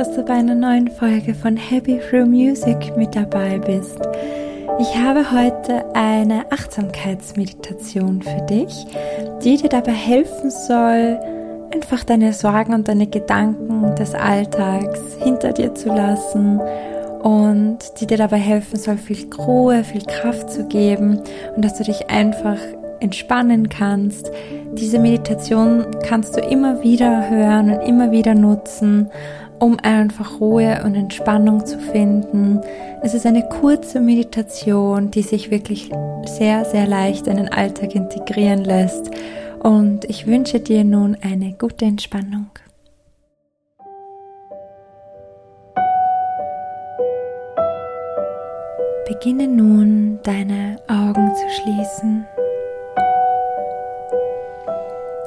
dass du bei einer neuen Folge von Happy Through Music mit dabei bist. Ich habe heute eine Achtsamkeitsmeditation für dich, die dir dabei helfen soll, einfach deine Sorgen und deine Gedanken des Alltags hinter dir zu lassen und die dir dabei helfen soll, viel Ruhe, viel Kraft zu geben und dass du dich einfach entspannen kannst. Diese Meditation kannst du immer wieder hören und immer wieder nutzen, um einfach Ruhe und Entspannung zu finden. Es ist eine kurze Meditation, die sich wirklich sehr, sehr leicht in den Alltag integrieren lässt. Und ich wünsche dir nun eine gute Entspannung. Beginne nun deine Augen zu schließen.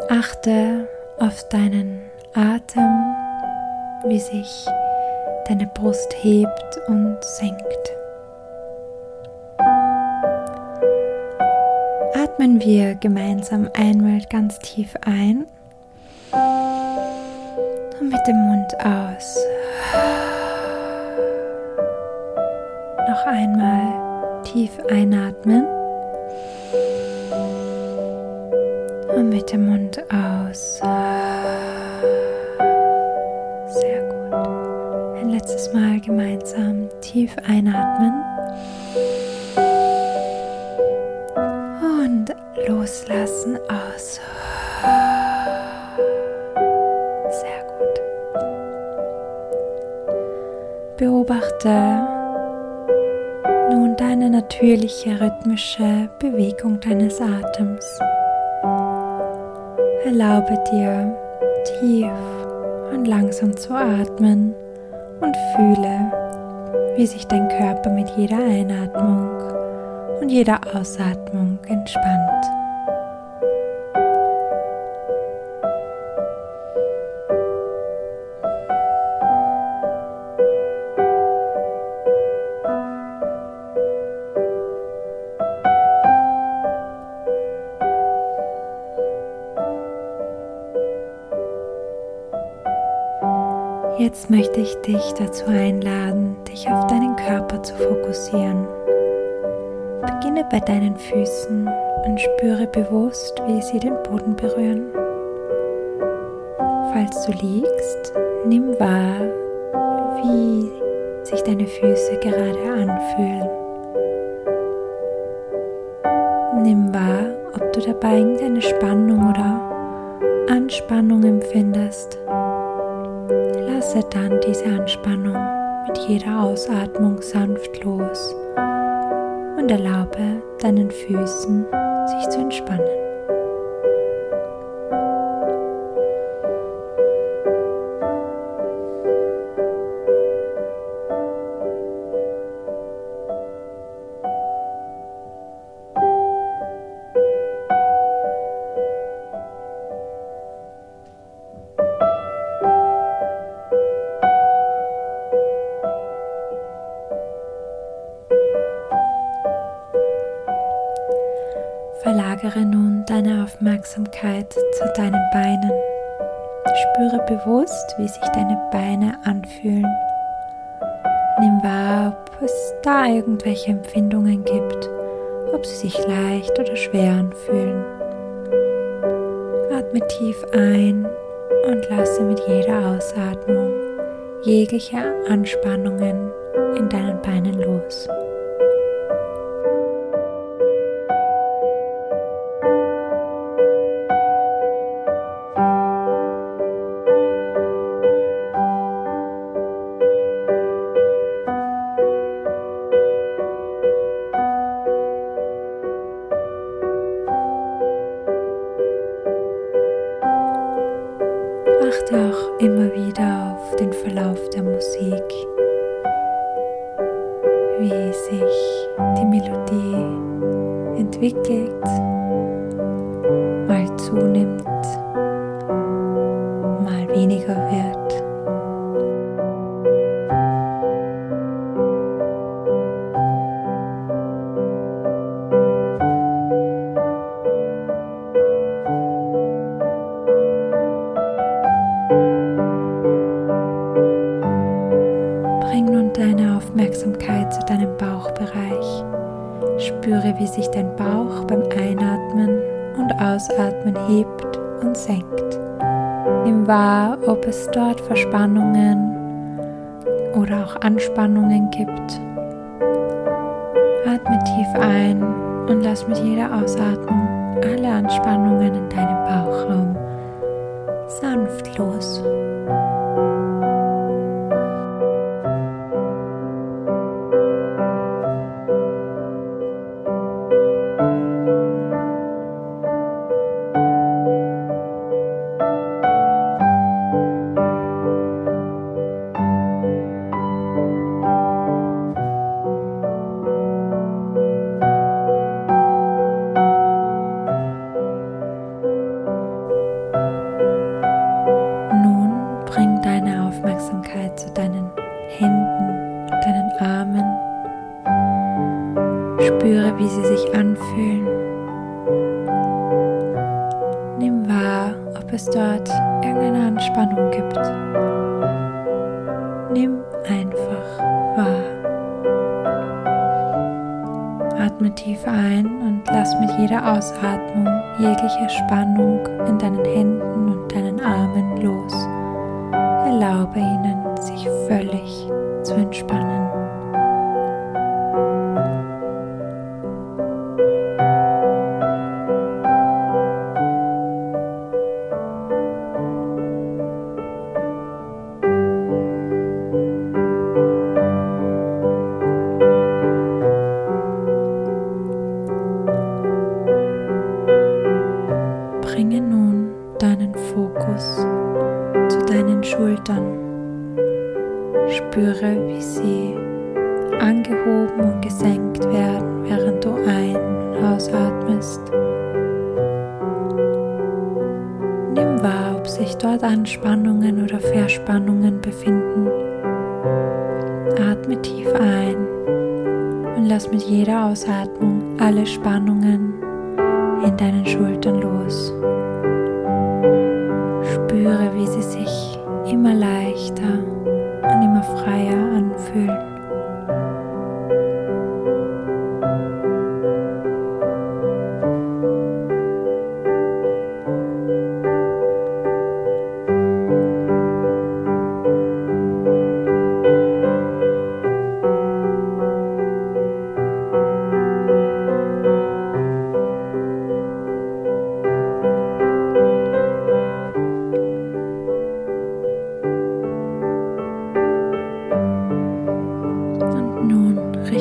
Achte auf deinen Atem, wie sich deine Brust hebt und senkt. Atmen wir gemeinsam einmal ganz tief ein und mit dem Mund aus. Noch einmal tief einatmen. Und mit dem Mund aus. Tief einatmen. Und loslassen aus. Sehr gut. Beobachte nun deine natürliche rhythmische Bewegung deines Atems. Erlaube dir tief und langsam zu atmen und fühle, wie sich dein Körper mit jeder Einatmung und jeder Ausatmung entspannt. Jetzt möchte ich dich dazu einladen, dich auf deinen Körper zu fokussieren. Beginne bei deinen Füßen und spüre bewusst, wie sie den Boden berühren. Falls du liegst, nimm wahr, wie sich deine Füße gerade anfühlen. Nimm wahr, ob du dabei irgendeine Spannung oder Anspannung empfindest lasse dann diese Anspannung mit jeder Ausatmung sanft los und erlaube deinen Füßen sich zu entspannen. Deine Aufmerksamkeit zu deinen Beinen. Spüre bewusst, wie sich deine Beine anfühlen. Nimm wahr, ob es da irgendwelche Empfindungen gibt, ob sie sich leicht oder schwer anfühlen. Atme tief ein und lasse mit jeder Ausatmung jegliche Anspannungen in deinen Beinen los. Den Verlauf der Musik, wie sich die Melodie entwickelt, mal zunimmt, mal weniger wird. Ausatmen hebt und senkt. Nimm wahr, ob es dort Verspannungen oder auch Anspannungen gibt. Atme tief ein und lass mit jeder Ausatmung alle Anspannungen in deinem Bauchraum sanft los. Es dort irgendeine Anspannung gibt. Nimm einfach wahr. Atme tief ein und lass mit jeder Ausatmung jegliche Spannung in deinen Händen und deinen Armen los. Erlaube ihnen, sich völlig zu entspannen. Anspannungen oder Verspannungen befinden. Atme tief ein und lass mit jeder Ausatmung alle Spannungen in deinen Schultern los. Spüre, wie sie sich immer leichter und immer freier anfühlen.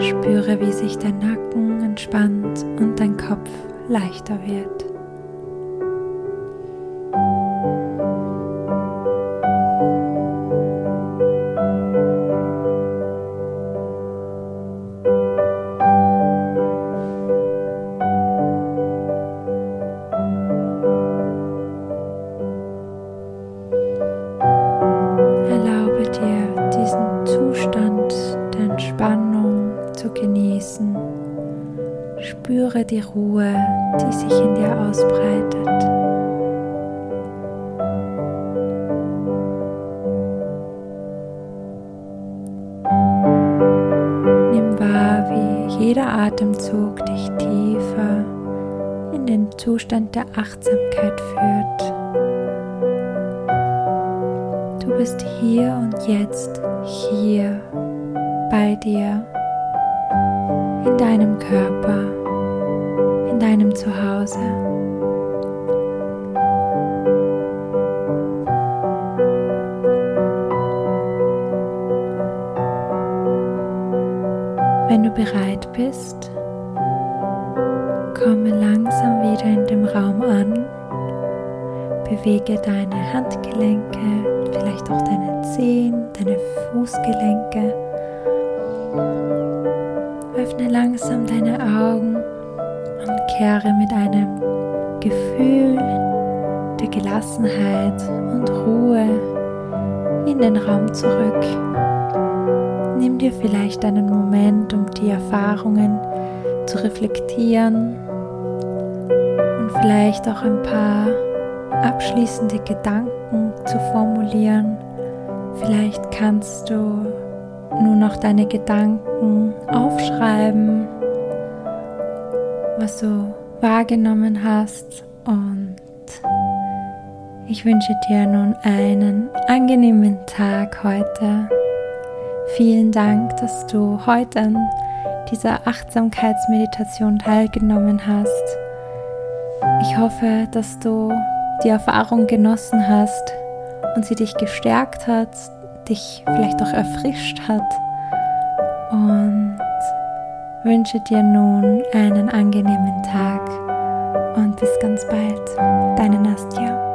Spüre, wie sich dein Nacken entspannt und dein Kopf leichter wird. Die Ruhe, die sich in dir ausbreitet. Nimm wahr, wie jeder Atemzug dich tiefer in den Zustand der Achtsamkeit führt. Du bist hier und jetzt hier bei dir in deinem Körper in deinem Zuhause. Wenn du bereit bist, komme langsam wieder in dem Raum an, bewege deine Handgelenke, vielleicht auch deine Zehen, deine Fußgelenke. Öffne langsam deine Augen kehre mit einem Gefühl der Gelassenheit und Ruhe in den Raum zurück. Nimm dir vielleicht einen Moment, um die Erfahrungen zu reflektieren und vielleicht auch ein paar abschließende Gedanken zu formulieren. Vielleicht kannst du nur noch deine Gedanken aufschreiben, was du wahrgenommen hast und ich wünsche dir nun einen angenehmen Tag heute. Vielen Dank, dass du heute an dieser Achtsamkeitsmeditation teilgenommen hast. Ich hoffe, dass du die Erfahrung genossen hast und sie dich gestärkt hat, dich vielleicht auch erfrischt hat und wünsche dir nun einen angenehmen Tag und bis ganz bald. Deine Nastja.